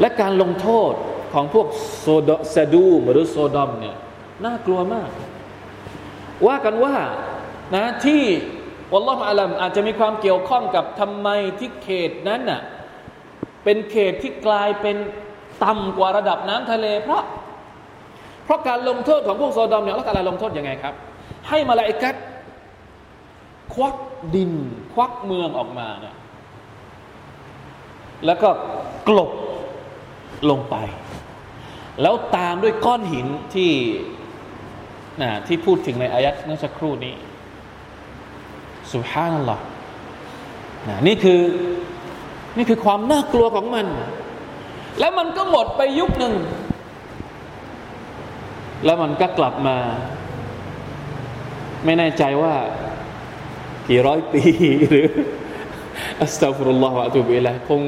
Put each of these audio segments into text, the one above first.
และการลงโทษของพวกโซดซดูมหรือโซดอมเนี่ยน่ากลัวมาก ว่ากันว่านะที่ الله أعلم อาจจะมีความเกี่ยวข้องกับทำไมที่เขตนั้นน่ะเป็นเขตที่กลายเป็นต่ำกว่าระดับน้ำทะเล เพราะ เพราะการลงโทษของพวกโซดอมเนี่ยอัลลอฮฺลงโทษยังไงครับ ให้มาลาอิกัดควักดิน ควักเมืองออกมาเนี่ยแล้วก็กลบ ลงไป แล้วตามด้วยก้อนหินที่นะที่พูดถึงในอายัดเมื่อสักครู่นี้สุภานัลลอฮ์นะนี่คือนี่คือความน่ากลัวของมัน แล้วมันก็หมดไปยุคหนึ่ง แล้วมันก็กลับมา ไม่แน่ใจว่า กี่ร้อยปีหรืออัสตัฟรุลลอฮฺวะตุบิลละคง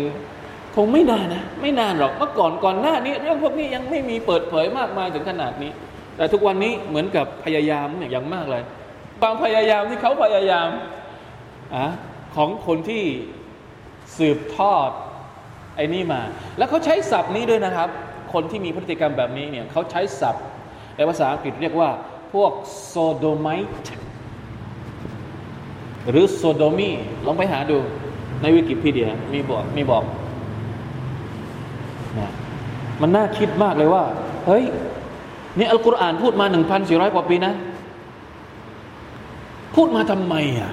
งไม่นานนะ ไม่นานหรอกเมื่อก่อนก่อนหน้านี้ เรื่องพวกนี้ยังไม่มีเปิดเผยมากมายถึงขนาดนี้ แต่ทุกวันนี้เหมือนกับพยายามเนี่ยอย่างมากเลยความพยายามที่เขาพยายามอะของคนที่สืบทอดไอ้นี่มา แล้วเขาใช้ศัพท์นี้ด้วยนะครับ คนที่มีพฤติกรรมแบบนี้เนี่ยเขาใช้ศัพท์ในภาษาอังกฤษเรียกว่าพวกโซโดไมต์หรือโซโดมีลองไปหาดูในวิกิพีเดียมีบอกมีบอก นะมันน่าคิดมากเลยว่า เฮ้ยนี่อัลกุรอานพูดมาหนึ่งพันสี่ร้อยกว่าปีนะ พูดมาทำไมอะ